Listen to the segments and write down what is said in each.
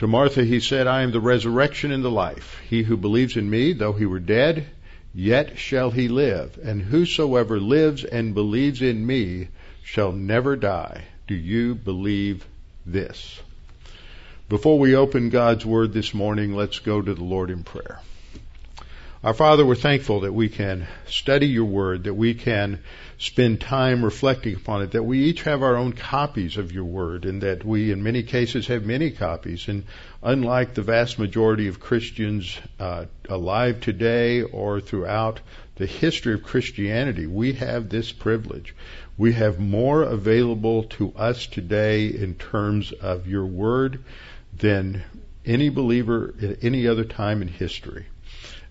To Martha he said, I am the resurrection and the life. He who believes in me, though he were dead, yet shall he live. And whosoever lives and believes in me shall never die. Do you believe this? Before we open God's Word this morning, let's go to the Lord in prayer. Our Father, we're thankful that we can study your Word, that we can spend time reflecting upon it, that we each have our own copies of your word, and that we, in many cases, have many copies. And unlike the vast majority of Christians uh, alive today or throughout the history of Christianity, we have this privilege. We have more available to us today in terms of your word than any believer at any other time in history.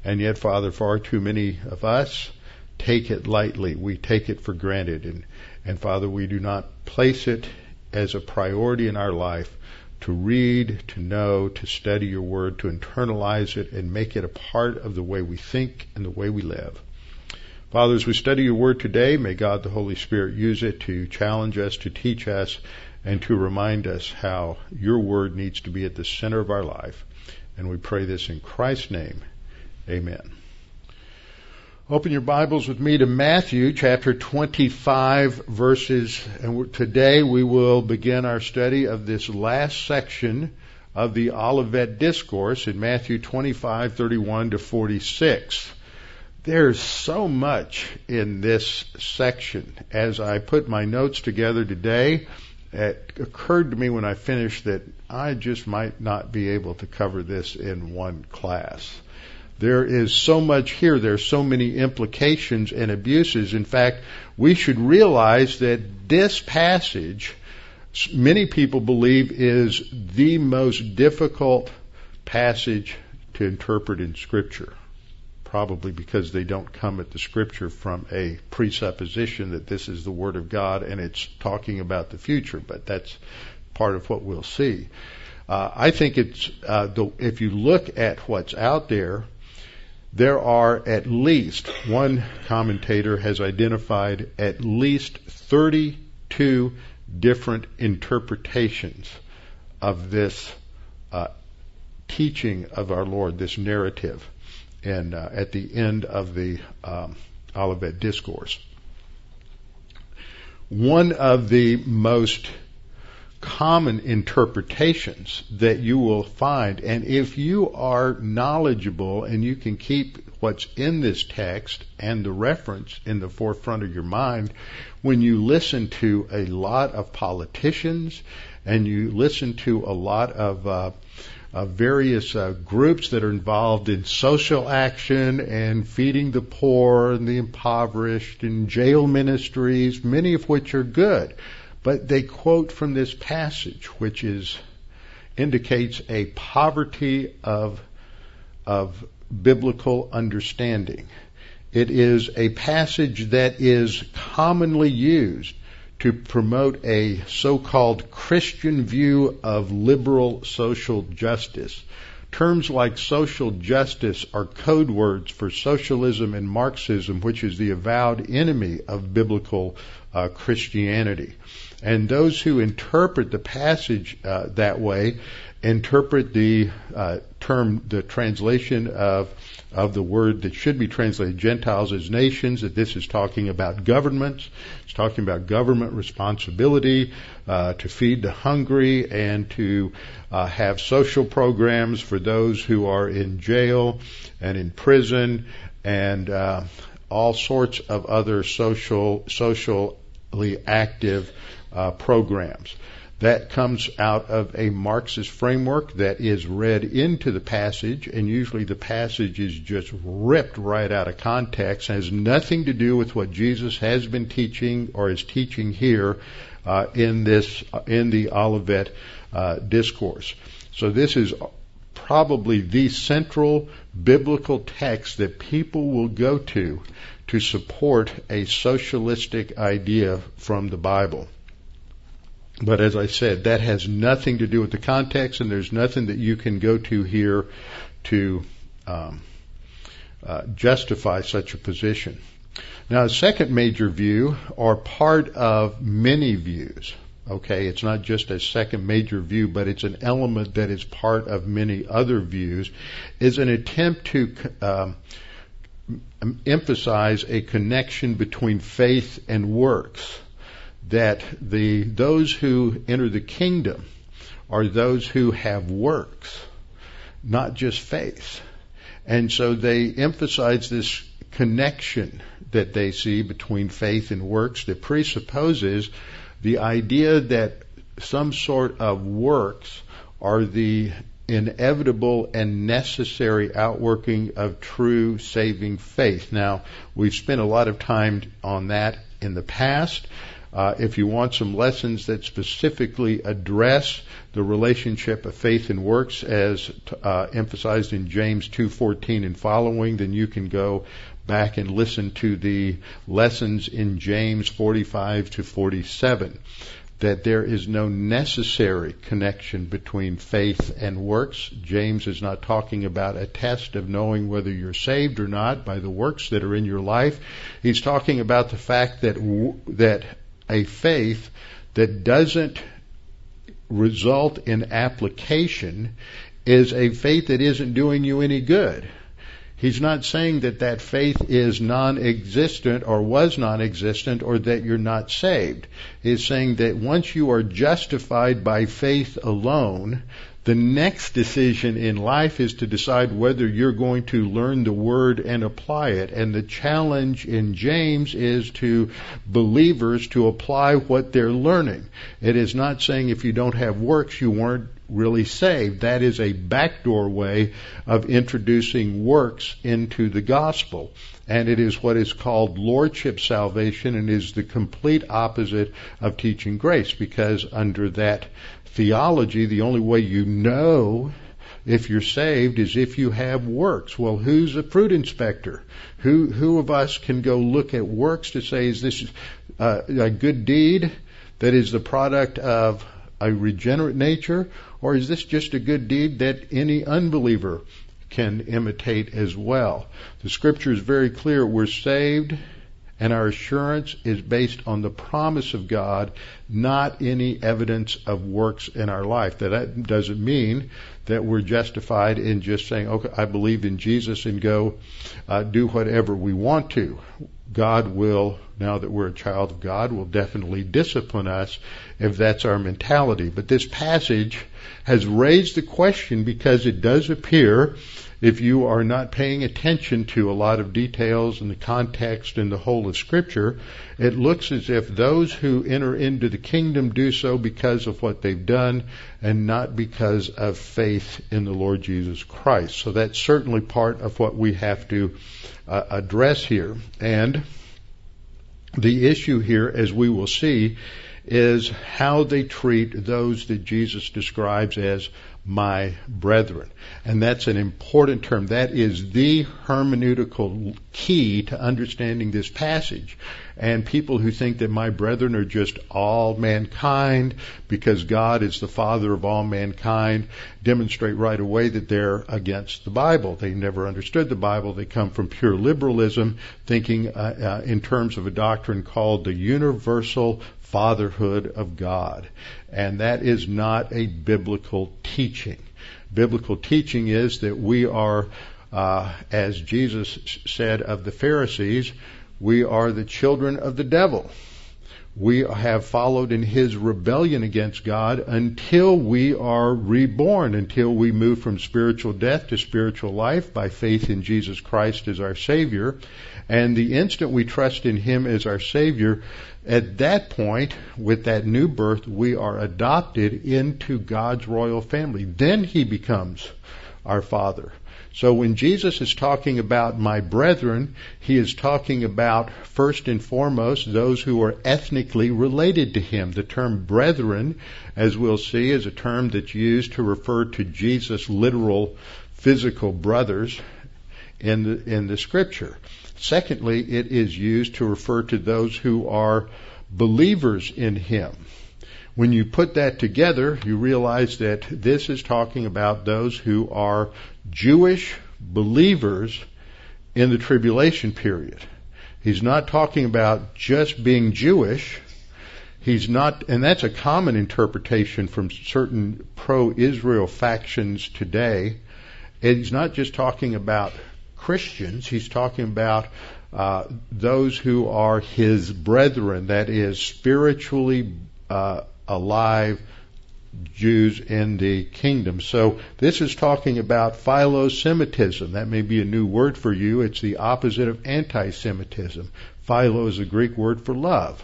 And yet, Father, far too many of us take it lightly. We take it for granted. And, and Father, we do not place it as a priority in our life to read, to know, to study your word, to internalize it and make it a part of the way we think and the way we live. Father, as we study your word today, may God the Holy Spirit use it to challenge us, to teach us, and to remind us how your word needs to be at the center of our life. And we pray this in Christ's name. Amen. Open your Bibles with me to Matthew chapter 25 verses, and today we will begin our study of this last section of the Olivet Discourse in Matthew 25, 31 to 46. There's so much in this section. As I put my notes together today, it occurred to me when I finished that I just might not be able to cover this in one class. There is so much here. There's so many implications and abuses. In fact, we should realize that this passage, many people believe, is the most difficult passage to interpret in Scripture. Probably because they don't come at the Scripture from a presupposition that this is the Word of God and it's talking about the future, but that's part of what we'll see. Uh, I think it's uh, the, if you look at what's out there, there are at least, one commentator has identified at least 32 different interpretations of this uh, teaching of our Lord, this narrative, and uh, at the end of the um, Olivet Discourse. One of the most common interpretations that you will find. And if you are knowledgeable and you can keep what's in this text and the reference in the forefront of your mind, when you listen to a lot of politicians and you listen to a lot of uh, uh, various uh, groups that are involved in social action and feeding the poor and the impoverished and jail ministries, many of which are good. But they quote from this passage, which is indicates a poverty of of biblical understanding. It is a passage that is commonly used to promote a so-called Christian view of liberal social justice. Terms like social justice are code words for socialism and Marxism, which is the avowed enemy of biblical uh, Christianity. And those who interpret the passage uh, that way interpret the uh, term, the translation of of the word that should be translated Gentiles as nations, that this is talking about governments. It's talking about government responsibility uh, to feed the hungry and to uh, have social programs for those who are in jail and in prison and uh, all sorts of other social socially active uh, programs. That comes out of a Marxist framework that is read into the passage, and usually the passage is just ripped right out of context, has nothing to do with what Jesus has been teaching or is teaching here uh, in this in the Olivet uh, discourse. So this is probably the central biblical text that people will go to to support a socialistic idea from the Bible. But as I said, that has nothing to do with the context, and there's nothing that you can go to here to um, uh, justify such a position. Now, the second major view, or part of many views, okay, it's not just a second major view, but it's an element that is part of many other views, is an attempt to um, emphasize a connection between faith and works. That the those who enter the kingdom are those who have works, not just faith. And so they emphasize this connection that they see between faith and works that presupposes the idea that some sort of works are the inevitable and necessary outworking of true saving faith. Now, we've spent a lot of time on that in the past. Uh, if you want some lessons that specifically address the relationship of faith and works as uh, emphasized in James 2:14 and following, then you can go back and listen to the lessons in James 45 to 47 that there is no necessary connection between faith and works. James is not talking about a test of knowing whether you're saved or not by the works that are in your life. He's talking about the fact that that a faith that doesn't result in application is a faith that isn't doing you any good. He's not saying that that faith is non-existent or was non-existent or that you're not saved. He's saying that once you are justified by faith alone, the next decision in life is to decide whether you're going to learn the word and apply it. And the challenge in James is to believers to apply what they're learning. It is not saying if you don't have works, you weren't really saved. That is a backdoor way of introducing works into the gospel. And it is what is called lordship salvation and is the complete opposite of teaching grace because under that theology, the only way you know if you're saved is if you have works. Well, who's a fruit inspector? Who who of us can go look at works to say is this uh, a good deed that is the product of a regenerate nature, or is this just a good deed that any unbeliever can imitate as well? The scripture is very clear. We're saved and our assurance is based on the promise of God, not any evidence of works in our life. That doesn't mean that we're justified in just saying, okay, I believe in Jesus and go uh, do whatever we want to. God will, now that we're a child of God, will definitely discipline us if that's our mentality. But this passage has raised the question because it does appear if you are not paying attention to a lot of details and the context and the whole of Scripture, it looks as if those who enter into the kingdom do so because of what they've done and not because of faith in the Lord Jesus Christ. So that's certainly part of what we have to uh, address here. And the issue here, as we will see, is how they treat those that Jesus describes as my brethren. And that's an important term. That is the hermeneutical key to understanding this passage. And people who think that my brethren are just all mankind because God is the father of all mankind demonstrate right away that they're against the Bible. They never understood the Bible. They come from pure liberalism, thinking uh, uh, in terms of a doctrine called the universal fatherhood of God. And that is not a biblical teaching. Biblical teaching is that we are, uh, as Jesus said of the Pharisees, we are the children of the devil. we have followed in his rebellion against God until we are reborn, until we move from spiritual death to spiritual life by faith in Jesus Christ as our Savior. And the instant we trust in Him as our Savior, at that point, with that new birth, we are adopted into God's royal family. Then He becomes our Father. So when Jesus is talking about my brethren, he is talking about first and foremost those who are ethnically related to him. The term brethren, as we'll see, is a term that's used to refer to Jesus' literal physical brothers in the, in the scripture. Secondly, it is used to refer to those who are believers in him. When you put that together, you realize that this is talking about those who are Jewish believers in the tribulation period. He's not talking about just being Jewish. He's not, and that's a common interpretation from certain pro-Israel factions today. he's not just talking about Christians. He's talking about uh, those who are his brethren, that is, spiritually uh, alive Jews in the kingdom. So this is talking about philo-Semitism. That may be a new word for you. It's the opposite of anti-Semitism. Philo is a Greek word for love.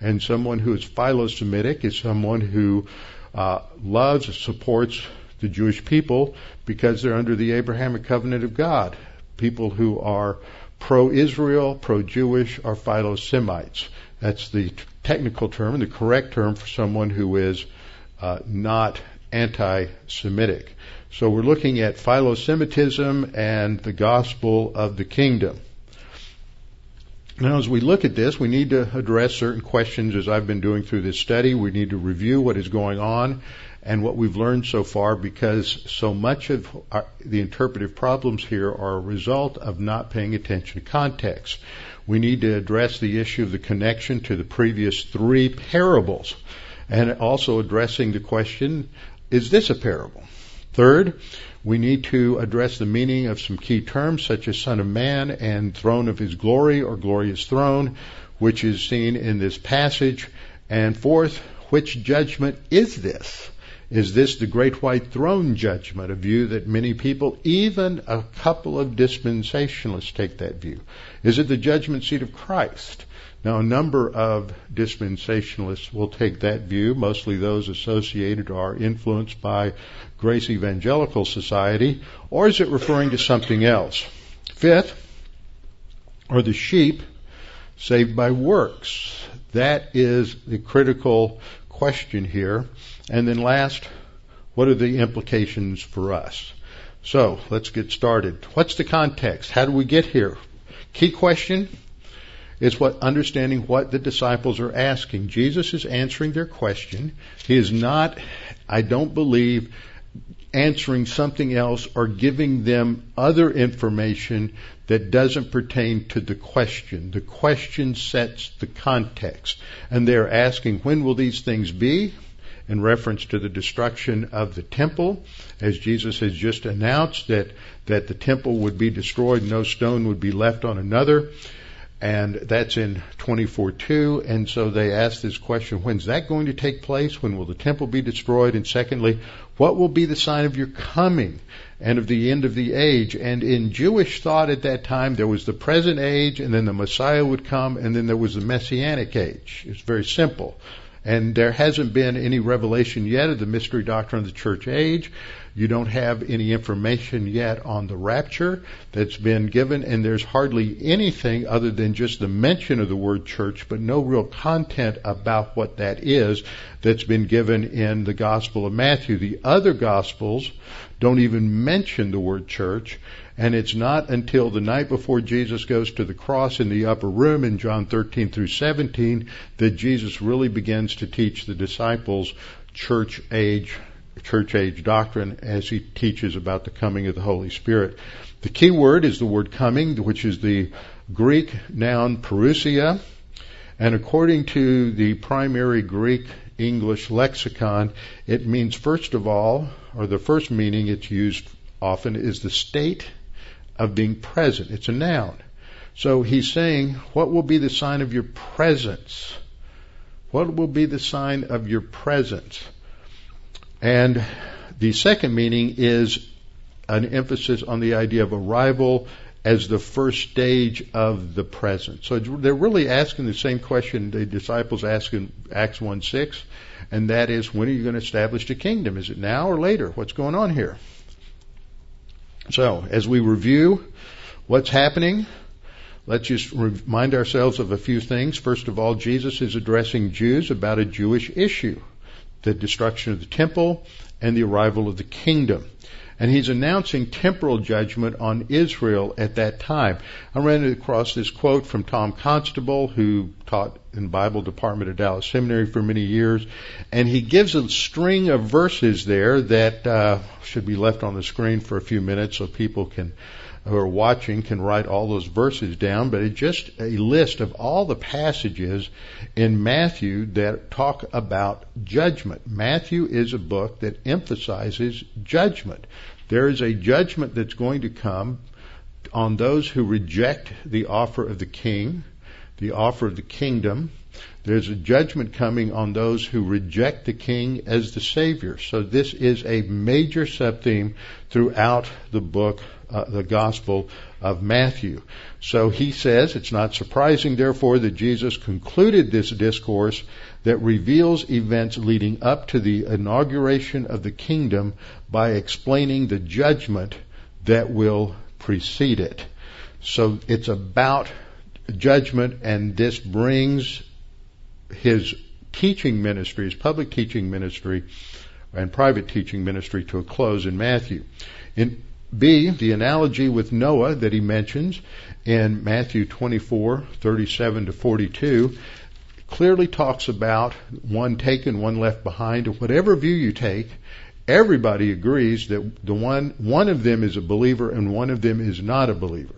And someone who is philo-Semitic is someone who uh, loves, supports the Jewish people because they're under the Abrahamic covenant of God. People who are pro-Israel, pro-Jewish are philo-Semites. That's the technical term the correct term for someone who is uh, not anti-Semitic. So we're looking at philo-Semitism and the gospel of the kingdom. Now, as we look at this, we need to address certain questions as I've been doing through this study. We need to review what is going on and what we've learned so far because so much of our, the interpretive problems here are a result of not paying attention to context. We need to address the issue of the connection to the previous three parables and also addressing the question, is this a parable? Third, we need to address the meaning of some key terms such as Son of Man and Throne of His Glory or Glorious Throne, which is seen in this passage. And fourth, which judgment is this? Is this the great white throne judgment, a view that many people, even a couple of dispensationalists, take that view? Is it the judgment seat of Christ? Now, a number of dispensationalists will take that view, mostly those associated or influenced by Grace Evangelical Society, or is it referring to something else? Fifth, are the sheep saved by works? That is the critical question here. And then last, what are the implications for us? So let's get started. What's the context? How do we get here? Key question is what understanding what the disciples are asking. Jesus is answering their question. He is not, I don't believe, answering something else or giving them other information that doesn't pertain to the question. The question sets the context. And they're asking, when will these things be? In reference to the destruction of the temple, as Jesus has just announced that, that the temple would be destroyed, no stone would be left on another and that's in 24:2. And so they ask this question: When's that going to take place? When will the temple be destroyed? And secondly, what will be the sign of your coming and of the end of the age? And in Jewish thought at that time, there was the present age, and then the Messiah would come, and then there was the Messianic age. It's very simple. And there hasn't been any revelation yet of the mystery doctrine of the church age. You don't have any information yet on the rapture that's been given, and there's hardly anything other than just the mention of the word church, but no real content about what that is that's been given in the Gospel of Matthew. The other Gospels don't even mention the word church, and it's not until the night before Jesus goes to the cross in the upper room in John 13 through 17 that Jesus really begins to teach the disciples church age church age doctrine as he teaches about the coming of the Holy Spirit. The key word is the word coming, which is the Greek noun parousia. And according to the primary Greek English lexicon, it means first of all, or the first meaning it's used often is the state of being present. It's a noun. So he's saying, what will be the sign of your presence What will be the sign of your presence? And the second meaning is an emphasis on the idea of arrival as the first stage of the present. So they're really asking the same question the disciples ask in Acts 1 6, and that is, when are you going to establish the kingdom? Is it now or later? What's going on here? So, as we review what's happening, let's just remind ourselves of a few things. First of all, Jesus is addressing Jews about a Jewish issue the destruction of the temple and the arrival of the kingdom and he's announcing temporal judgment on Israel at that time. I ran across this quote from Tom Constable, who taught in Bible department at Dallas Seminary for many years, and he gives a string of verses there that uh, should be left on the screen for a few minutes so people can who are watching can write all those verses down, but it's just a list of all the passages in Matthew that talk about judgment. Matthew is a book that emphasizes judgment. There is a judgment that's going to come on those who reject the offer of the king, the offer of the kingdom. There's a judgment coming on those who reject the king as the savior. So this is a major subtheme throughout the book uh, the Gospel of Matthew. So he says, it's not surprising, therefore, that Jesus concluded this discourse that reveals events leading up to the inauguration of the kingdom by explaining the judgment that will precede it. So it's about judgment, and this brings his teaching ministry, his public teaching ministry, and private teaching ministry to a close in Matthew. In B, the analogy with Noah that he mentions in Matthew 24, 37 to 42, clearly talks about one taken, one left behind. Whatever view you take, everybody agrees that the one, one of them is a believer and one of them is not a believer.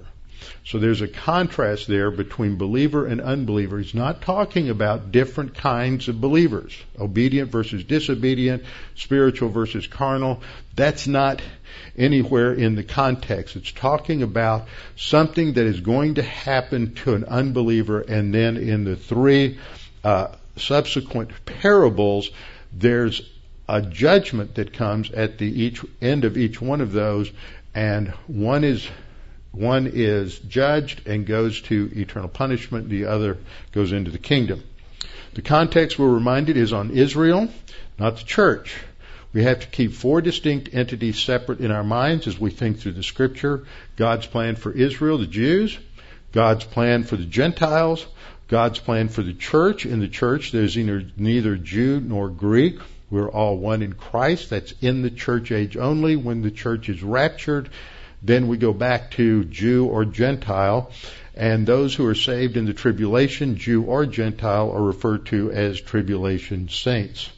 So there's a contrast there between believer and unbeliever. He's not talking about different kinds of believers, obedient versus disobedient, spiritual versus carnal. That's not anywhere in the context. It's talking about something that is going to happen to an unbeliever, and then in the three uh, subsequent parables, there's a judgment that comes at the each end of each one of those, and one is one is judged and goes to eternal punishment, the other goes into the kingdom. The context we're reminded is on Israel, not the church. We have to keep four distinct entities separate in our minds as we think through the scripture. God's plan for Israel, the Jews, God's plan for the Gentiles, God's plan for the church. In the church, there's either, neither Jew nor Greek. We're all one in Christ. That's in the church age only. When the church is raptured, then we go back to Jew or Gentile. And those who are saved in the tribulation, Jew or Gentile, are referred to as tribulation saints.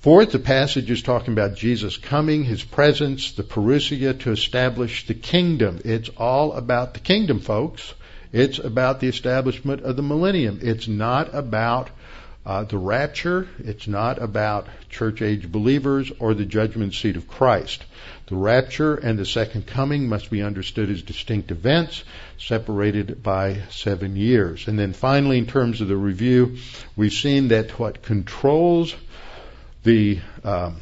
Fourth, the passage is talking about Jesus coming, His presence, the parousia to establish the kingdom. It's all about the kingdom, folks. It's about the establishment of the millennium. It's not about uh, the rapture. It's not about church age believers or the judgment seat of Christ. The rapture and the second coming must be understood as distinct events separated by seven years. And then finally, in terms of the review, we've seen that what controls the um,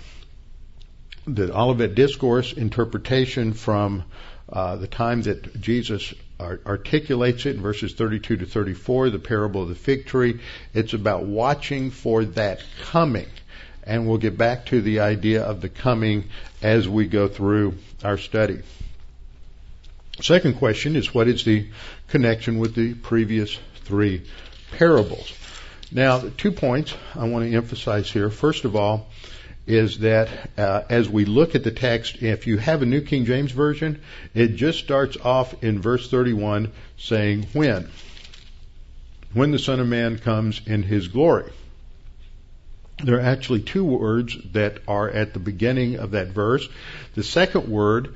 the Olivet Discourse interpretation from uh, the time that Jesus articulates it in verses 32 to 34, the parable of the fig tree. It's about watching for that coming. And we'll get back to the idea of the coming as we go through our study. Second question is what is the connection with the previous three parables? Now, two points I want to emphasize here. First of all, is that uh, as we look at the text, if you have a New King James Version, it just starts off in verse 31 saying, When? When the Son of Man comes in his glory. There are actually two words that are at the beginning of that verse. The second word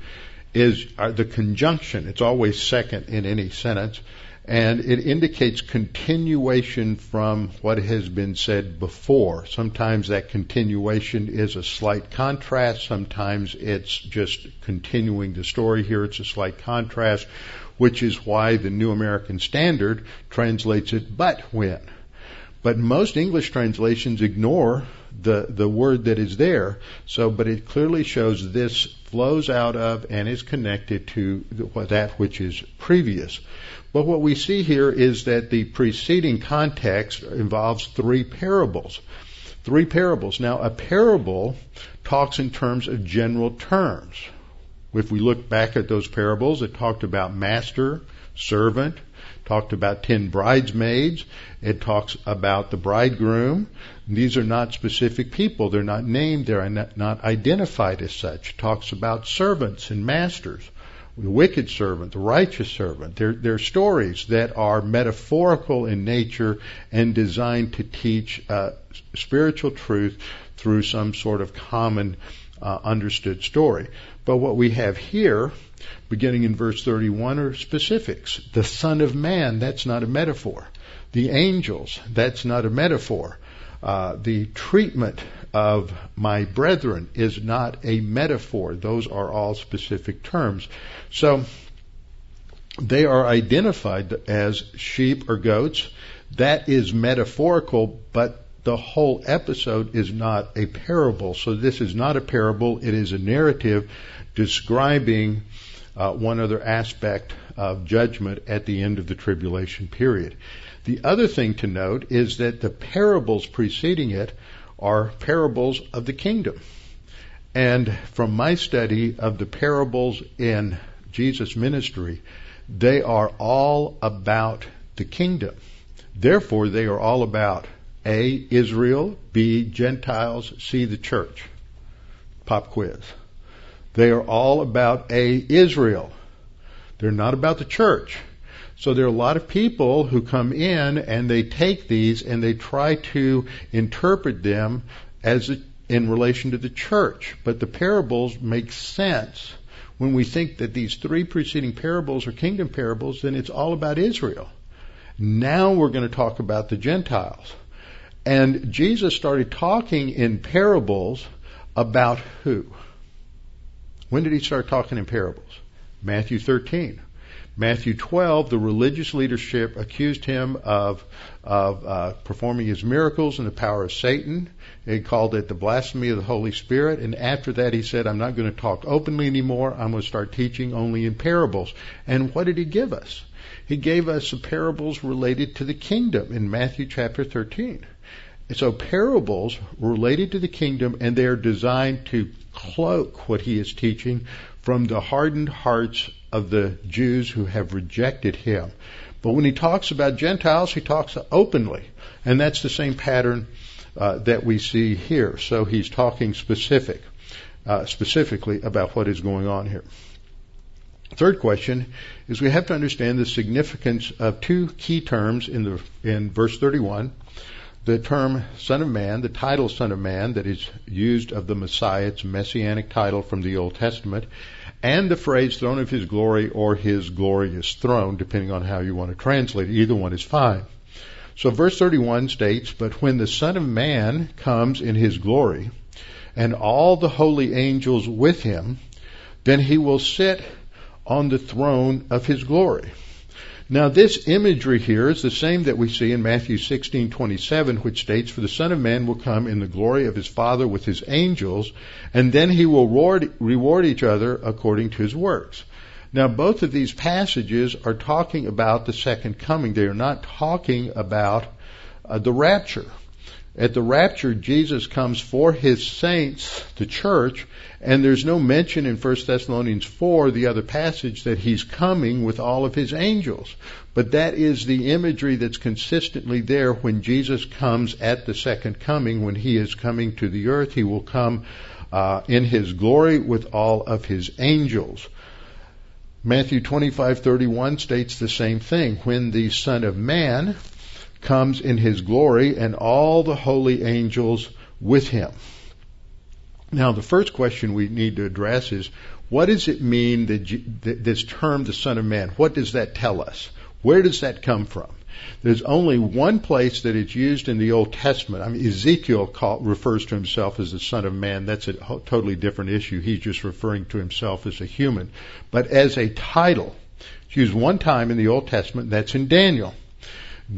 is uh, the conjunction. It's always second in any sentence and it indicates continuation from what has been said before. Sometimes that continuation is a slight contrast, sometimes it's just continuing the story. Here it's a slight contrast, which is why the New American Standard translates it but when. But most English translations ignore the, the word that is there. So, but it clearly shows this flows out of and is connected to that which is previous. But what we see here is that the preceding context involves three parables. Three parables. Now, a parable talks in terms of general terms. If we look back at those parables, it talked about master, servant, talked about ten bridesmaids. It talks about the bridegroom. These are not specific people. They're not named. They're not identified as such. It talks about servants and masters. The wicked servant, the righteous servant. They're, they're stories that are metaphorical in nature and designed to teach uh, spiritual truth through some sort of common uh, understood story. But what we have here, beginning in verse 31, are specifics. The Son of Man, that's not a metaphor. The angels, that's not a metaphor. Uh, the treatment of my brethren is not a metaphor. Those are all specific terms. So they are identified as sheep or goats. That is metaphorical, but the whole episode is not a parable. So this is not a parable. It is a narrative describing uh, one other aspect of judgment at the end of the tribulation period. The other thing to note is that the parables preceding it are parables of the kingdom. And from my study of the parables in Jesus' ministry, they are all about the kingdom. Therefore, they are all about A, Israel, B, Gentiles, C, the church. Pop quiz. They are all about A, Israel. They're not about the church. So there are a lot of people who come in and they take these and they try to interpret them as a, in relation to the church. But the parables make sense when we think that these three preceding parables are kingdom parables, then it's all about Israel. Now we're going to talk about the Gentiles. And Jesus started talking in parables about who? When did he start talking in parables? Matthew 13. Matthew 12, the religious leadership accused him of, of uh, performing his miracles in the power of Satan. He called it the blasphemy of the Holy Spirit. And after that, he said, I'm not going to talk openly anymore. I'm going to start teaching only in parables. And what did he give us? He gave us the parables related to the kingdom in Matthew chapter 13. And so parables related to the kingdom, and they are designed to cloak what he is teaching from the hardened hearts of the Jews who have rejected him. But when he talks about Gentiles, he talks openly. And that's the same pattern uh, that we see here. So he's talking specific, uh, specifically about what is going on here. Third question is we have to understand the significance of two key terms in the in verse 31. The term Son of Man, the title Son of Man that is used of the Messiah, it's a messianic title from the Old Testament, and the phrase throne of his glory or his glorious throne, depending on how you want to translate it. Either one is fine. So verse 31 states, But when the Son of Man comes in his glory, and all the holy angels with him, then he will sit on the throne of his glory. Now this imagery here is the same that we see in Matthew 16:27 which states for the son of man will come in the glory of his father with his angels and then he will reward, each other according to his works. Now both of these passages are talking about the second coming. They are not talking about uh, the rapture. At the rapture, Jesus comes for his saints, the church, and there's no mention in 1 Thessalonians 4, the other passage, that he's coming with all of his angels. But that is the imagery that's consistently there when Jesus comes at the second coming. When he is coming to the earth, he will come uh, in his glory with all of his angels. Matthew 25:31 states the same thing. When the Son of Man comes in his glory and all the holy angels with him. Now, the first question we need to address is what does it mean that this term, the Son of Man, what does that tell us? Where does that come from? There's only one place that it's used in the Old Testament. I mean, Ezekiel call, refers to himself as the Son of Man. That's a totally different issue. He's just referring to himself as a human. But as a title, it's used one time in the Old Testament, that's in Daniel.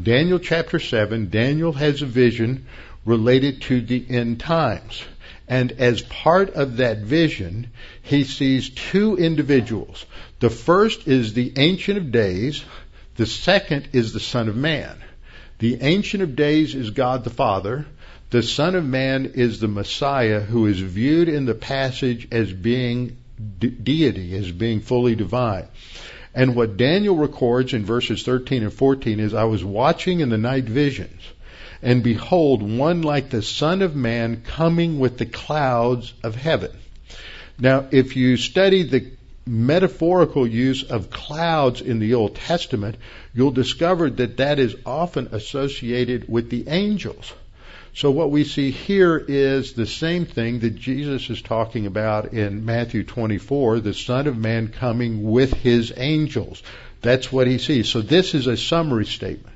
Daniel chapter 7, Daniel has a vision related to the end times. And as part of that vision, he sees two individuals. The first is the Ancient of Days. The second is the Son of Man. The Ancient of Days is God the Father. The Son of Man is the Messiah who is viewed in the passage as being de- deity, as being fully divine. And what Daniel records in verses 13 and 14 is I was watching in the night visions and behold, one like the Son of Man coming with the clouds of heaven. Now, if you study the metaphorical use of clouds in the Old Testament, you'll discover that that is often associated with the angels. So what we see here is the same thing that Jesus is talking about in Matthew 24, the Son of Man coming with his angels. That's what he sees. So this is a summary statement.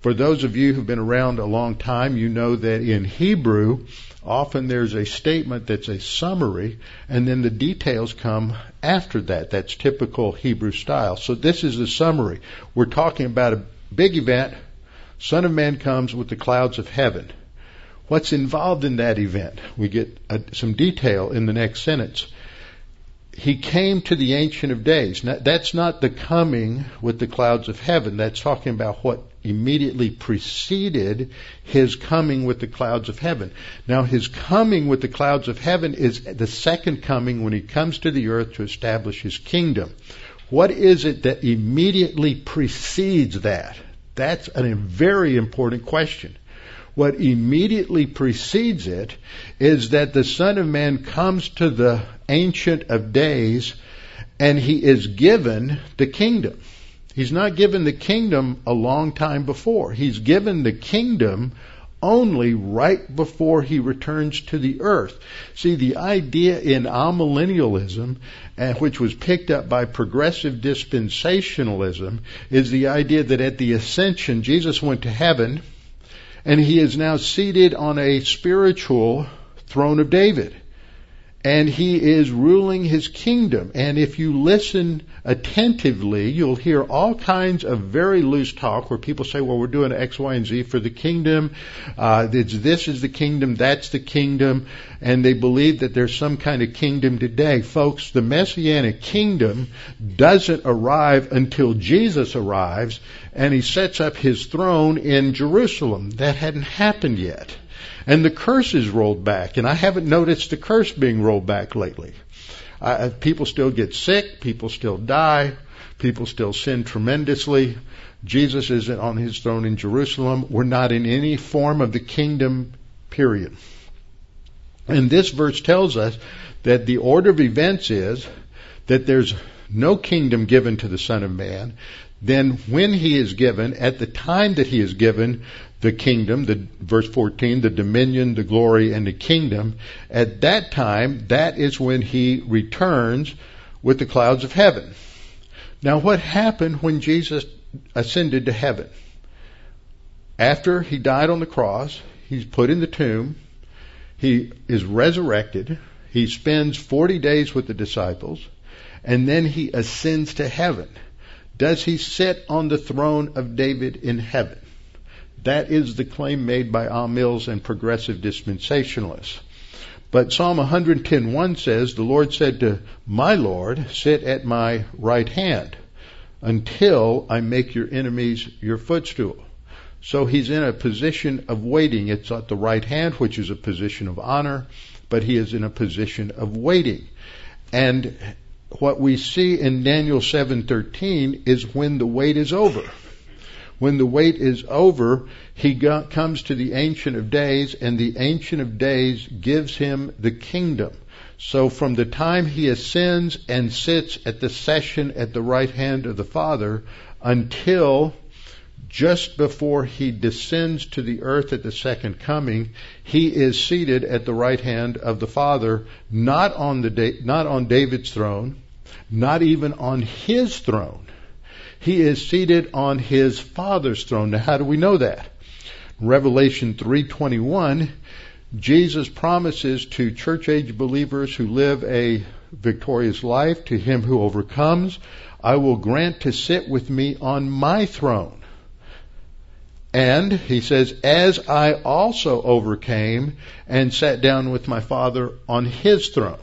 For those of you who've been around a long time, you know that in Hebrew, often there's a statement that's a summary, and then the details come after that. That's typical Hebrew style. So this is the summary. We're talking about a big event. Son of Man comes with the clouds of heaven. What's involved in that event? We get a, some detail in the next sentence he came to the Ancient of Days. Now, that's not the coming with the clouds of heaven. That's talking about what immediately preceded his coming with the clouds of heaven. Now, his coming with the clouds of heaven is the second coming when he comes to the earth to establish his kingdom. What is it that immediately precedes that? That's a very important question. What immediately precedes it is that the Son of Man comes to the Ancient of Days and he is given the kingdom. He's not given the kingdom a long time before. He's given the kingdom only right before he returns to the earth. See, the idea in amillennialism, uh, which was picked up by progressive dispensationalism, is the idea that at the ascension, Jesus went to heaven, and he is now seated on a spiritual throne of David. And he is ruling his kingdom. And if you listen attentively, you'll hear all kinds of very loose talk where people say, well, we're doing X, Y, and Z for the kingdom. Uh, this is the kingdom, that's the kingdom. And they believe that there's some kind of kingdom today. Folks, the Messianic kingdom doesn't arrive until Jesus arrives and he sets up his throne in Jerusalem. That hadn't happened yet. And the curse is rolled back, and I haven't noticed the curse being rolled back lately. Uh, people still get sick, people still die, people still sin tremendously. Jesus isn't on his throne in Jerusalem. We're not in any form of the kingdom, period. And this verse tells us that the order of events is that there's no kingdom given to the Son of Man, then when he is given, at the time that he is given the kingdom, the verse 14, the dominion, the glory, and the kingdom, at that time, that is when he returns with the clouds of heaven. Now what happened when Jesus ascended to heaven? After he died on the cross, he's put in the tomb, he is resurrected, he spends 40 days with the disciples, and then he ascends to heaven. Does he sit on the throne of David in heaven? That is the claim made by ah Amils and progressive dispensationalists. But Psalm 110:1 says, "The Lord said to my Lord, sit at my right hand until I make your enemies your footstool." So he's in a position of waiting. It's at the right hand, which is a position of honor, but he is in a position of waiting. And what we see in Daniel 7:13 is when the wait is over. When the wait is over, he comes to the Ancient of Days, and the Ancient of Days gives him the kingdom. So from the time he ascends and sits at the session at the right hand of the Father until just before he descends to the earth at the second coming, he is seated at the right hand of the Father, not on the not on David's throne, not even on his throne. He is seated on his Father's throne. Now, how do we know that? Revelation 3:21, Jesus promises to church age believers who live a victorious life, to him who overcomes, I will grant to sit with me on my throne And he says, as I also overcame and sat down with my Father on his throne.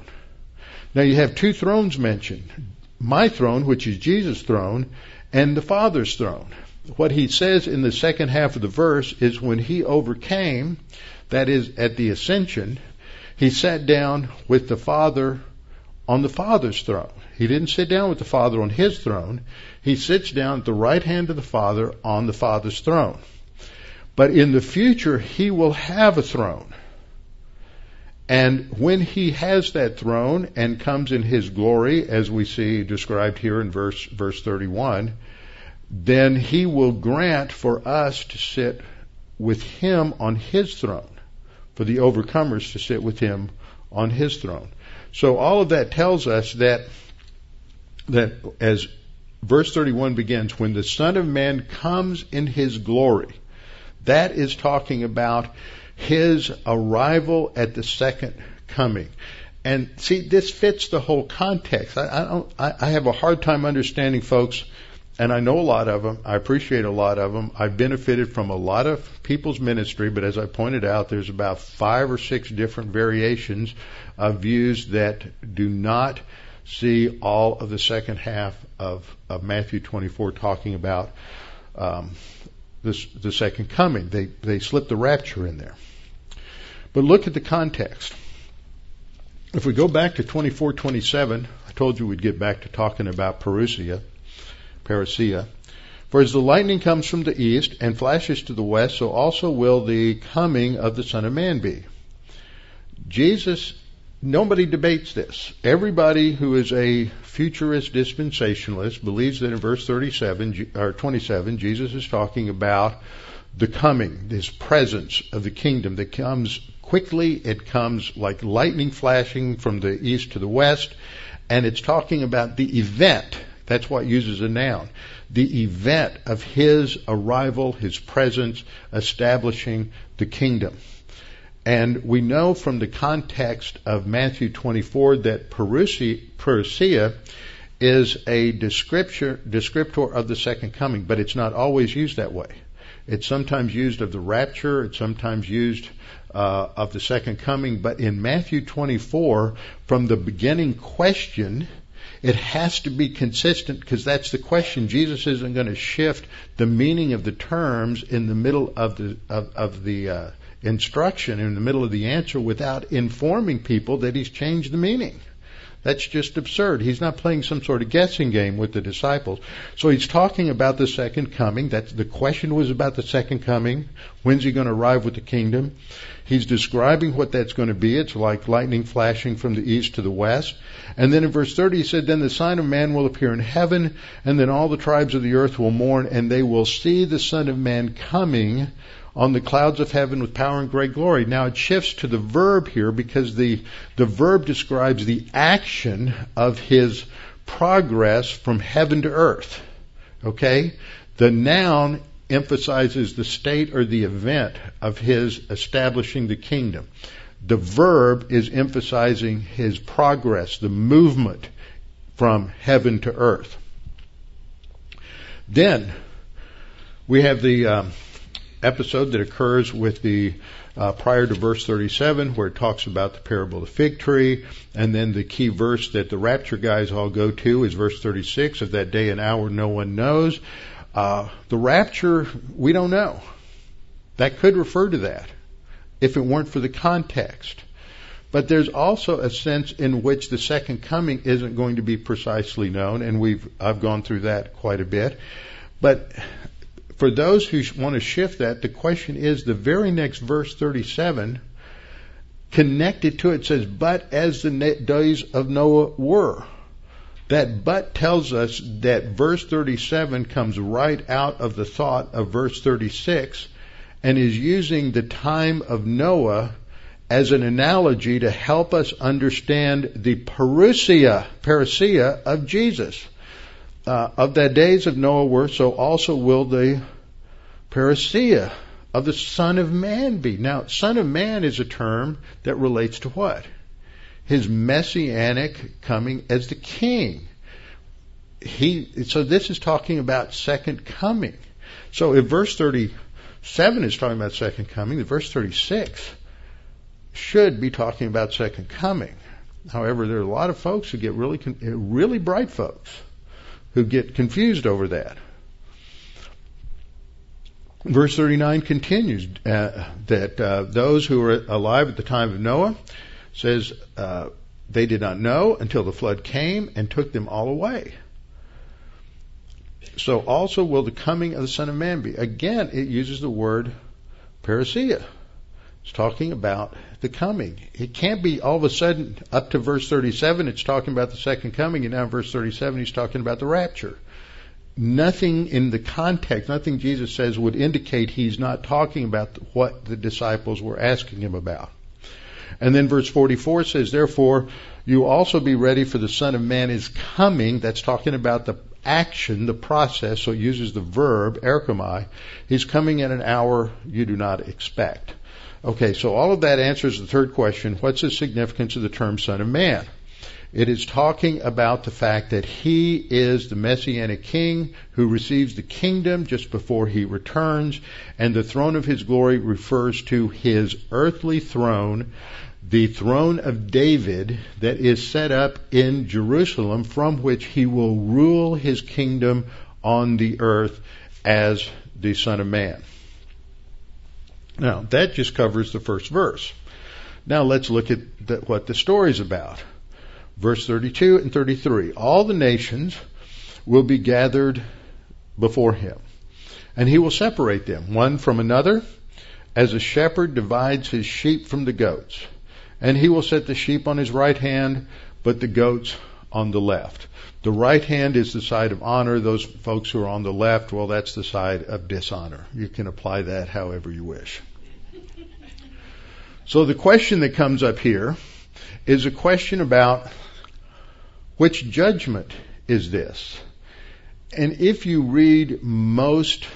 Now you have two thrones mentioned. My throne, which is Jesus' throne, and the Father's throne. What he says in the second half of the verse is when he overcame, that is at the ascension, he sat down with the Father on the Father's throne. He didn't sit down with the Father on his throne. He sits down at the right hand of the Father on the Father's throne. But in the future, he will have a throne. And when he has that throne and comes in his glory, as we see described here in verse, verse 31, then he will grant for us to sit with him on his throne, for the overcomers to sit with him on his throne. So all of that tells us that, that as verse 31 begins, when the Son of Man comes in his glory, that is talking about his arrival at the second coming. And see, this fits the whole context. I, I don't, I, I have a hard time understanding folks, and I know a lot of them. I appreciate a lot of them. I've benefited from a lot of people's ministry, but as I pointed out, there's about five or six different variations of views that do not see all of the second half of, of Matthew 24 talking about um, this, the second coming. They they slip the rapture in there. But look at the context. If we go back to 24:27, I told you we'd get back to talking about parousia, parousia. For as the lightning comes from the east and flashes to the west, so also will the coming of the Son of Man be. Jesus, nobody debates this. Everybody who is a futurist dispensationalist believes that in verse 37 or 27, Jesus is talking about the coming, this presence of the kingdom that comes quickly. It comes like lightning flashing from the east to the west. And it's talking about the event. That's what it uses a noun. The event of his arrival, his presence, establishing the kingdom. And we know from the context of Matthew 24 that parousia is a descriptor, descriptor of the second coming, but it's not always used that way. It's sometimes used of the rapture. It's sometimes used uh, of the second coming. But in Matthew 24, from the beginning question, it has to be consistent because that's the question. Jesus isn't going to shift the meaning of the terms in the middle of the of, of the uh, instruction, in the middle of the answer, without informing people that he's changed the meaning. That's just absurd. He's not playing some sort of guessing game with the disciples. So he's talking about the second coming. That's the question was about the second coming. When's he going to arrive with the kingdom? He's describing what that's going to be. It's like lightning flashing from the east to the west. And then in verse 30 he said, Then the sign of man will appear in heaven, and then all the tribes of the earth will mourn, and they will see the Son of Man coming on the clouds of heaven with power and great glory. Now it shifts to the verb here because the, the verb describes the action of his progress from heaven to earth. Okay? The noun emphasizes the state or the event of his establishing the kingdom. The verb is emphasizing his progress, the movement from heaven to earth. Then we have the um, episode that occurs with the uh, prior to verse 37 where it talks about the parable of the fig tree. And then the key verse that the rapture guys all go to is verse 36 of that day and hour no one knows. Uh, the rapture we don't know. That could refer to that if it weren't for the context. But there's also a sense in which the second coming isn't going to be precisely known and we've I've gone through that quite a bit. But for those who want to shift that, the question is the very next verse 37 connected to it says, but as the days of Noah were. That but tells us that verse 37 comes right out of the thought of verse 36 and is using the time of Noah as an analogy to help us understand the parousia, parousia of Jesus uh, of the days of Noah were, so also will the parousia of the Son of Man be. Now, Son of Man is a term that relates to what? His messianic coming as the king. He, so this is talking about second coming. So in verse 30, 7 is talking about second coming. The verse 36 should be talking about second coming. However, there are a lot of folks who get really, really bright folks who get confused over that. Verse 39 continues uh, that uh, those who were alive at the time of Noah says uh, they did not know until the flood came and took them all away. So also will the coming of the Son of Man be. Again, it uses the word parousia. It's talking about the coming. It can't be all of a sudden up to verse 37, it's talking about the second coming, and now in verse 37, he's talking about the rapture. Nothing in the context, nothing Jesus says would indicate he's not talking about what the disciples were asking him about. And then verse 44 says, Therefore, you also be ready for the Son of Man is coming. That's talking about the action, the process, so it uses the verb, erchomai. He's coming at an hour you do not expect. Okay, so all of that answers the third question. What's the significance of the term Son of Man? It is talking about the fact that he is the messianic king who receives the kingdom just before he returns, and the throne of his glory refers to his earthly throne the throne of David that is set up in Jerusalem from which he will rule his kingdom on the earth as the Son of Man. Now, that just covers the first verse. Now let's look at the, what the story is about. Verse 32 and 33. All the nations will be gathered before him, and he will separate them one from another as a shepherd divides his sheep from the goats and he will set the sheep on his right hand, but the goats on the left. The right hand is the side of honor. Those folks who are on the left, well, that's the side of dishonor. You can apply that however you wish. So the question that comes up here is a question about which judgment is this? And if you read most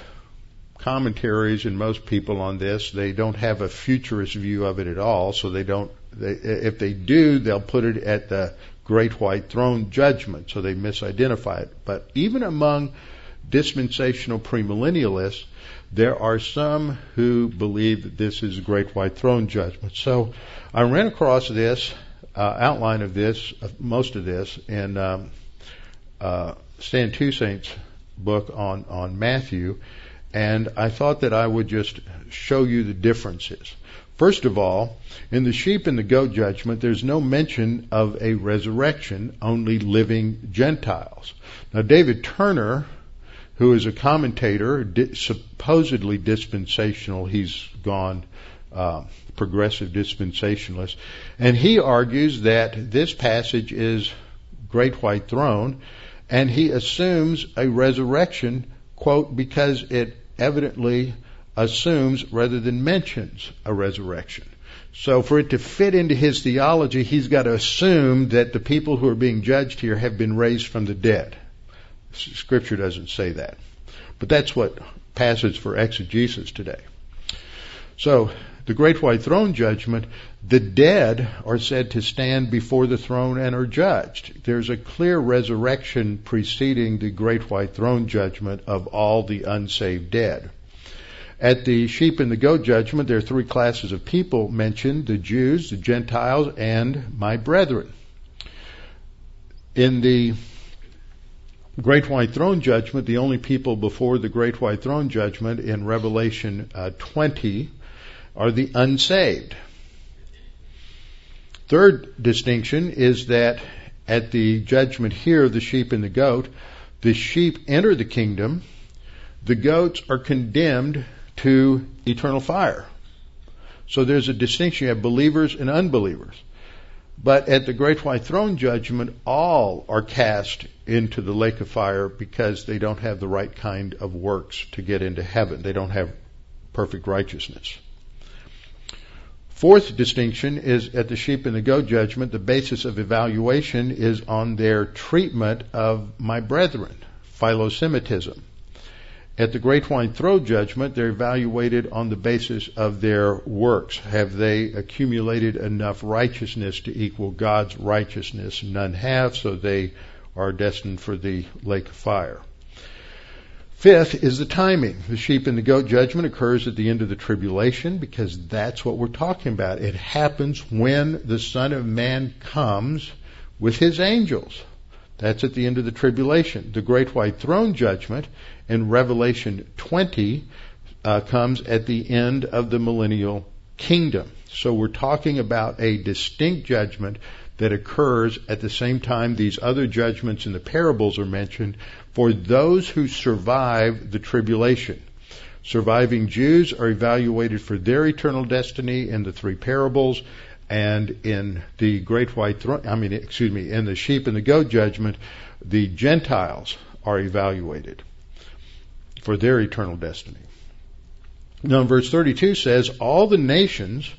commentaries and most people on this, they don't have a futurist view of it at all, so they don't they, if they do, they'll put it at the great white throne judgment, so they misidentify it. But even among dispensational premillennialists, there are some who believe that this is a great white throne judgment. So I ran across this uh, outline of this, uh, most of this, in um, uh, Stan Toussaint's book on on Matthew, and I thought that I would just show you the differences. First of all, in the sheep and the goat judgment, there's no mention of a resurrection, only living Gentiles. Now, David Turner, who is a commentator, supposedly dispensational, he's gone uh, progressive dispensationalist, and he argues that this passage is great white throne, and he assumes a resurrection, quote, because it evidently assumes rather than mentions a resurrection. So for it to fit into his theology, he's got to assume that the people who are being judged here have been raised from the dead. Scripture doesn't say that. But that's what passes for exegesis today. So, the great white throne judgment, the dead are said to stand before the throne and are judged. There's a clear resurrection preceding the great white throne judgment of all the unsaved dead. At the sheep and the goat judgment, there are three classes of people mentioned the Jews, the Gentiles, and my brethren. In the Great White Throne Judgment, the only people before the Great White Throne Judgment in Revelation uh, 20 are the unsaved. Third distinction is that at the judgment here the sheep and the goat, the sheep enter the kingdom, the goats are condemned to eternal fire. So there's a distinction. You have believers and unbelievers. But at the great white throne judgment, all are cast into the lake of fire because they don't have the right kind of works to get into heaven. They don't have perfect righteousness. Fourth distinction is at the sheep and the goat judgment, the basis of evaluation is on their treatment of my brethren, philosemitism. At the Great White Throne Judgment, they're evaluated on the basis of their works. Have they accumulated enough righteousness to equal God's righteousness? None have, so they are destined for the lake of fire. Fifth is the timing. The sheep and the goat judgment occurs at the end of the tribulation because that's what we're talking about. It happens when the Son of Man comes with his angels. That's at the end of the tribulation. The great white throne judgment in Revelation 20 uh, comes at the end of the millennial kingdom. So we're talking about a distinct judgment that occurs at the same time these other judgments in the parables are mentioned for those who survive the tribulation. Surviving Jews are evaluated for their eternal destiny in the three parables, and in the great white throne, I mean, excuse me, in the sheep and the goat judgment, the Gentiles are evaluated for their eternal destiny. Now, verse 32 says, All the nations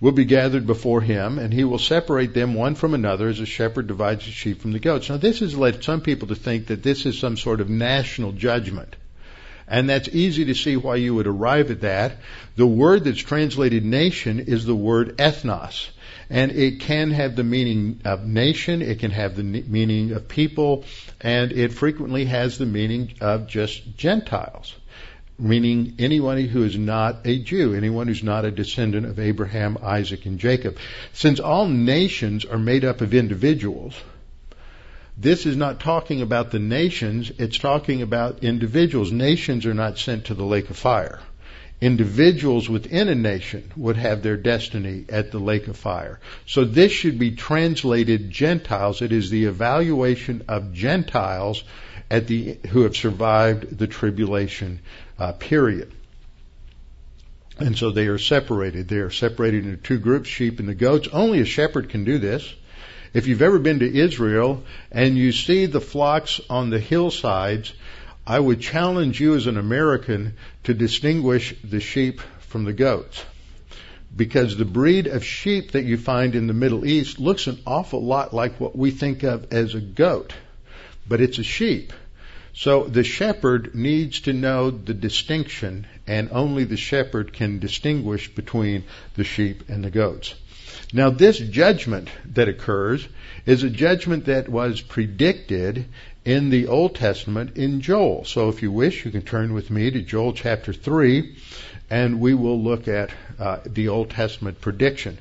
will be gathered before him, and he will separate them one from another as a shepherd divides the sheep from the goats. Now, this has led some people to think that this is some sort of national judgment. And that's easy to see why you would arrive at that. The word that's translated nation is the word ethnos. And it can have the meaning of nation, it can have the meaning of people, and it frequently has the meaning of just Gentiles meaning anyone who is not a Jew, anyone who's not a descendant of Abraham, Isaac, and Jacob. Since all nations are made up of individuals, this is not talking about the nations, it's talking about individuals. Nations are not sent to the lake of fire. Individuals within a nation would have their destiny at the lake of fire. So this should be translated Gentiles. It is the evaluation of Gentiles at the, who have survived the tribulation uh, period. And so they are separated. They are separated into two groups, sheep and the goats. Only a shepherd can do this. If you've ever been to Israel and you see the flocks on the hillsides, I would challenge you as an American to distinguish the sheep from the goats. Because the breed of sheep that you find in the Middle East looks an awful lot like what we think of as a goat. But it's a sheep. So the shepherd needs to know the distinction, and only the shepherd can distinguish between the sheep and the goats. Now, this judgment that occurs is a judgment that was predicted in the Old Testament in Joel. So, if you wish, you can turn with me to Joel chapter 3, and we will look at uh, the Old Testament prediction.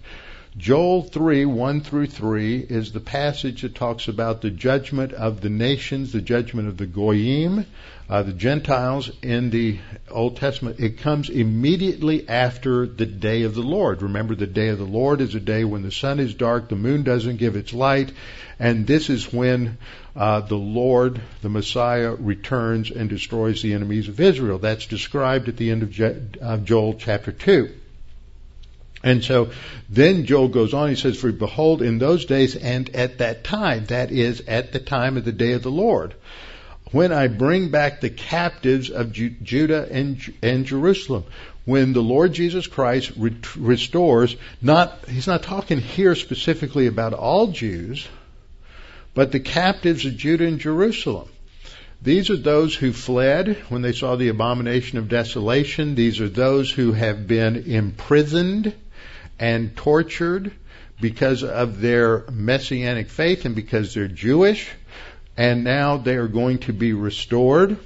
Joel 3, 1 through 3 is the passage that talks about the judgment of the nations, the judgment of the Goyim, uh, the Gentiles in the Old Testament. It comes immediately after the day of the Lord. Remember, the day of the Lord is a day when the sun is dark, the moon doesn't give its light, and this is when uh, the Lord, the Messiah, returns and destroys the enemies of Israel. That's described at the end of, Je- of Joel chapter 2. And so then Joel goes on, he says, For behold, in those days and at that time, that is, at the time of the day of the Lord, when I bring back the captives of Ju- Judah and, and Jerusalem, when the Lord Jesus Christ re- restores, not, he's not talking here specifically about all Jews, but the captives of Judah and Jerusalem. These are those who fled when they saw the abomination of desolation. These are those who have been imprisoned and tortured because of their messianic faith and because they're Jewish. And now they are going to be restored.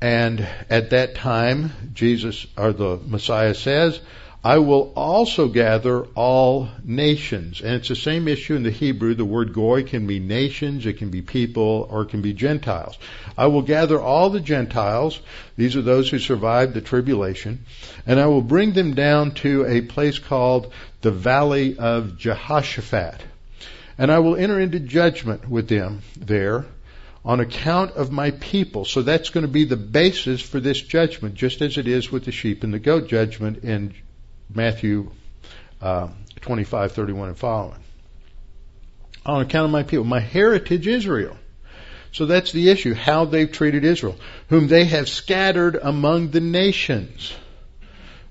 And at that time, Jesus, or the Messiah says, I will also gather all nations. And it's the same issue in the Hebrew. The word goy can be nations, it can be people, or it can be Gentiles. I will gather all the Gentiles. These are those who survived the tribulation. And I will bring them down to a place called the Valley of Jehoshaphat. And I will enter into judgment with them there on account of my people. So that's going to be the basis for this judgment, just as it is with the sheep and the goat judgment in Matthew uh, 25, 31 and following. On account of my people, my heritage Israel. So that's the issue, how they've treated Israel, whom they have scattered among the nations.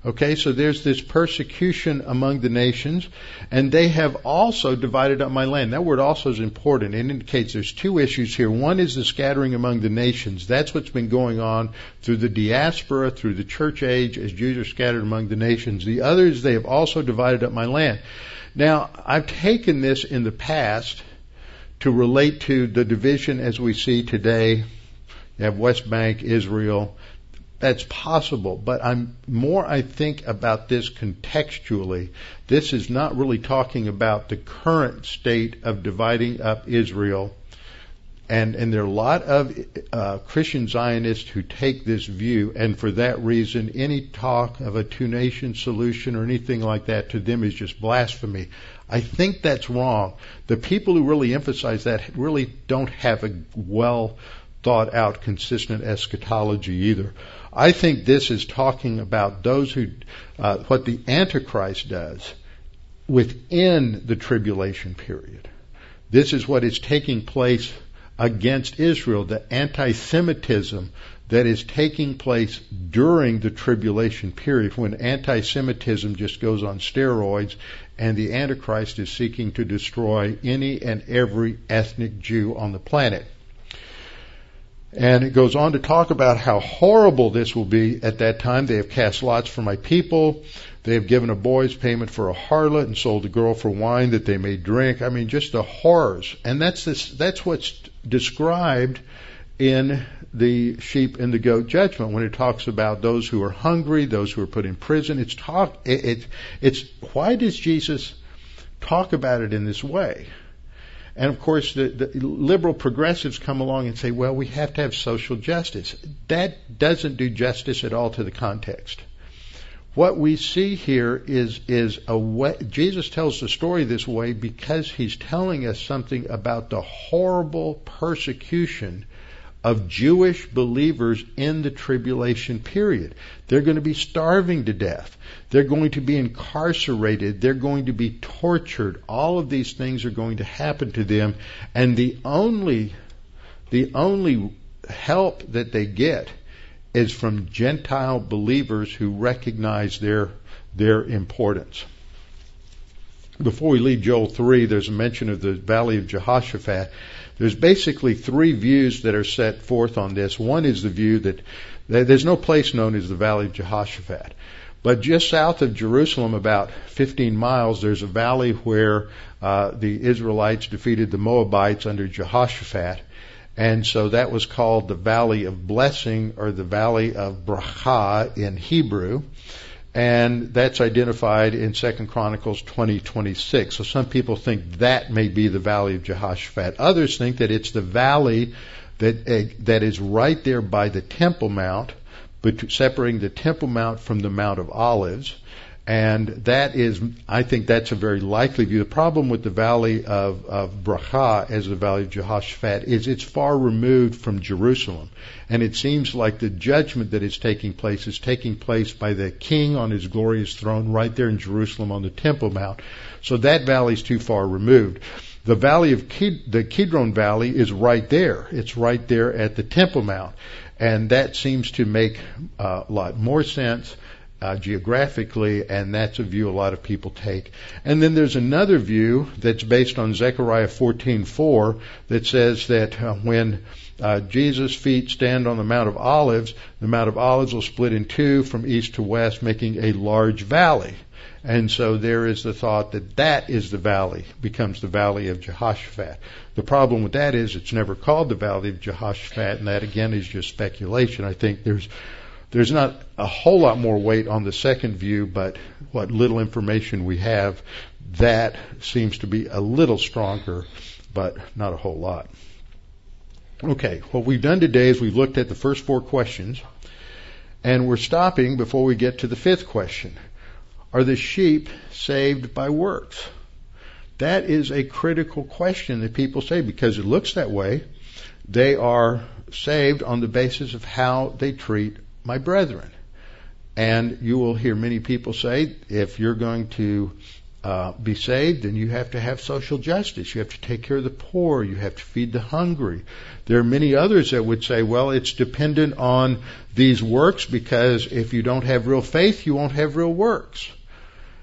Okay, so there's this persecution among the nations, and they have also divided up my land. That word also is important. It indicates there's two issues here. One is the scattering among the nations. That's what's been going on through the diaspora, through the church age, as Jews are scattered among the nations. The other is they have also divided up my land. Now, I've taken this in the past to relate to the division as we see today You have West Bank, Israel. That's possible, but I'm more, I think, about this contextually. This is not really talking about the current state of dividing up Israel and and there are a lot of uh, Christian Zionists who take this view, and for that reason, any talk of a two-nation solution or anything like that to them is just blasphemy. I think that's wrong. The people who really emphasize that really don't have a well thought out, consistent eschatology either. I think this is talking about those who, uh, what the Antichrist does within the tribulation period. This is what is taking place against Israel, the anti-Semitism that is taking place during the tribulation period when anti-Semitism just goes on steroids and the Antichrist is seeking to destroy any and every ethnic Jew on the planet. And it goes on to talk about how horrible this will be at that time. They have cast lots for my people. They have given a boy's payment for a harlot and sold a girl for wine that they may drink. I mean, just the horrors. And that's this, that's what's described in the sheep and the goat judgment when it talks about those who are hungry, those who are put in prison. It's talk. It, it, it's why does Jesus talk about it in this way? And of course, the, the liberal progressives come along and say, well, we have to have social justice. That doesn't do justice at all to the context. What we see here is, is a way, Jesus tells the story this way because he's telling us something about the horrible persecution of Jewish believers in the tribulation period. They're going to be starving to death. They're going to be incarcerated. They're going to be tortured. All of these things are going to happen to them. And the only, the only help that they get is from Gentile believers who recognize their, their importance. Before we leave Joel 3, there's a mention of the Valley of Jehoshaphat. There's basically three views that are set forth on this. One is the view that there's no place known as the Valley of Jehoshaphat. But just south of Jerusalem, about 15 miles, there's a valley where uh, the Israelites defeated the Moabites under Jehoshaphat. And so that was called the Valley of Blessing or the Valley of Bracha in Hebrew. And that's identified in Second Chronicles 20:26. So some people think that may be the Valley of Jehoshaphat. Others think that it's the valley that uh, that is right there by the Temple Mount, but separating the Temple Mount from the Mount of Olives. And that is, I think that's a very likely view. The problem with the valley of, of Bracha as the valley of Jehoshaphat is it's far removed from Jerusalem. And it seems like the judgment that is taking place is taking place by the king on his glorious throne right there in Jerusalem on the Temple Mount. So that valley is too far removed. The valley of Kid, the Kidron Valley is right there. It's right there at the Temple Mount. And that seems to make uh, a lot more sense uh, geographically, and that's a view a lot of people take. And then there's another view that's based on Zechariah 14:4 that says that uh, when uh, Jesus' feet stand on the Mount of Olives, the Mount of Olives will split in two from east to west, making a large valley. And so there is the thought that that is the valley, becomes the valley of Jehoshaphat. The problem with that is it's never called the valley of Jehoshaphat, and that again is just speculation. I think there's there's not a whole lot more weight on the second view, but what little information we have, that seems to be a little stronger, but not a whole lot. Okay, what we've done today is we've looked at the first four questions, and we're stopping before we get to the fifth question. Are the sheep saved by works? That is a critical question that people say because it looks that way. They are saved on the basis of how they treat my brethren. And you will hear many people say, if you're going to uh, be saved, then you have to have social justice. You have to take care of the poor. You have to feed the hungry. There are many others that would say, well, it's dependent on these works because if you don't have real faith, you won't have real works.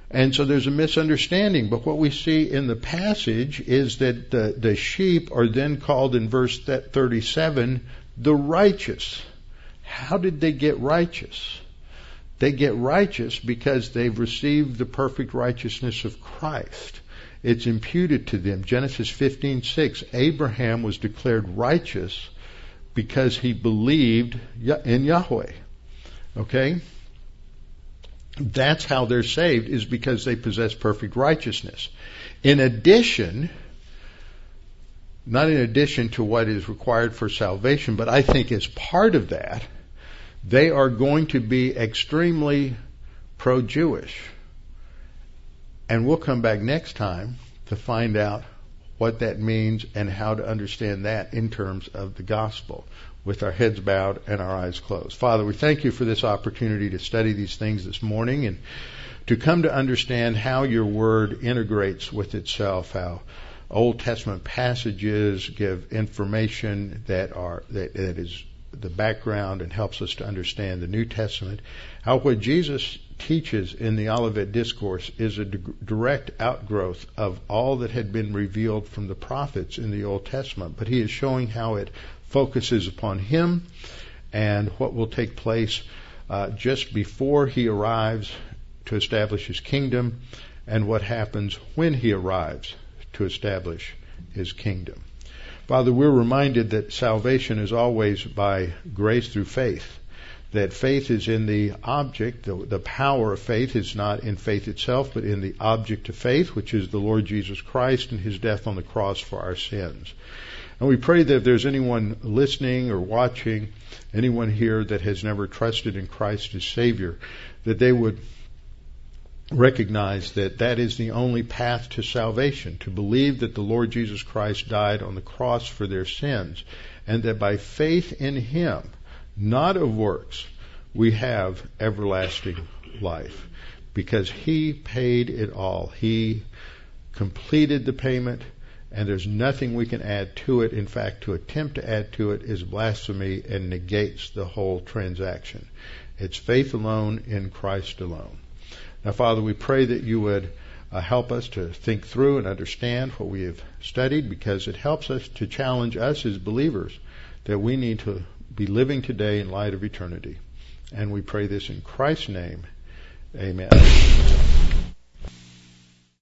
And so there's a misunderstanding. But what we see in the passage is that the, the sheep are then called in verse 37 the righteous. How did they get righteous? They get righteous because they've received the perfect righteousness of Christ. It's imputed to them. Genesis 15:6. Abraham was declared righteous because he believed in Yahweh. Okay? That's how they're saved is because they possess perfect righteousness. In addition, not in addition to what is required for salvation, but I think as part of that, they are going to be extremely pro-Jewish. And we'll come back next time to find out what that means and how to understand that in terms of the gospel with our heads bowed and our eyes closed. Father, we thank you for this opportunity to study these things this morning and to come to understand how your word integrates with itself, how Old Testament passages give information that are that, that is the background and helps us to understand the New Testament. How what Jesus teaches in the Olivet Discourse is a direct outgrowth of all that had been revealed from the prophets in the Old Testament, but he is showing how it focuses upon him and what will take place uh, just before he arrives to establish his kingdom and what happens when he arrives to establish his kingdom. Father, we're reminded that salvation is always by grace through faith. That faith is in the object, the, the power of faith is not in faith itself, but in the object of faith, which is the Lord Jesus Christ and his death on the cross for our sins. And we pray that if there's anyone listening or watching, anyone here that has never trusted in Christ as Savior, that they would recognize that that is the only path to salvation, to believe that the Lord Jesus Christ died on the cross for their sins, and that by faith in Him, not of works, we have everlasting life. Because He paid it all. He completed the payment, and there's nothing we can add to it. In fact, to attempt to add to it is blasphemy and negates the whole transaction. It's faith alone in Christ alone. Now, Father, we pray that you would uh, help us to think through and understand what we have studied because it helps us to challenge us as believers that we need to be living today in light of eternity. And we pray this in Christ's name. Amen.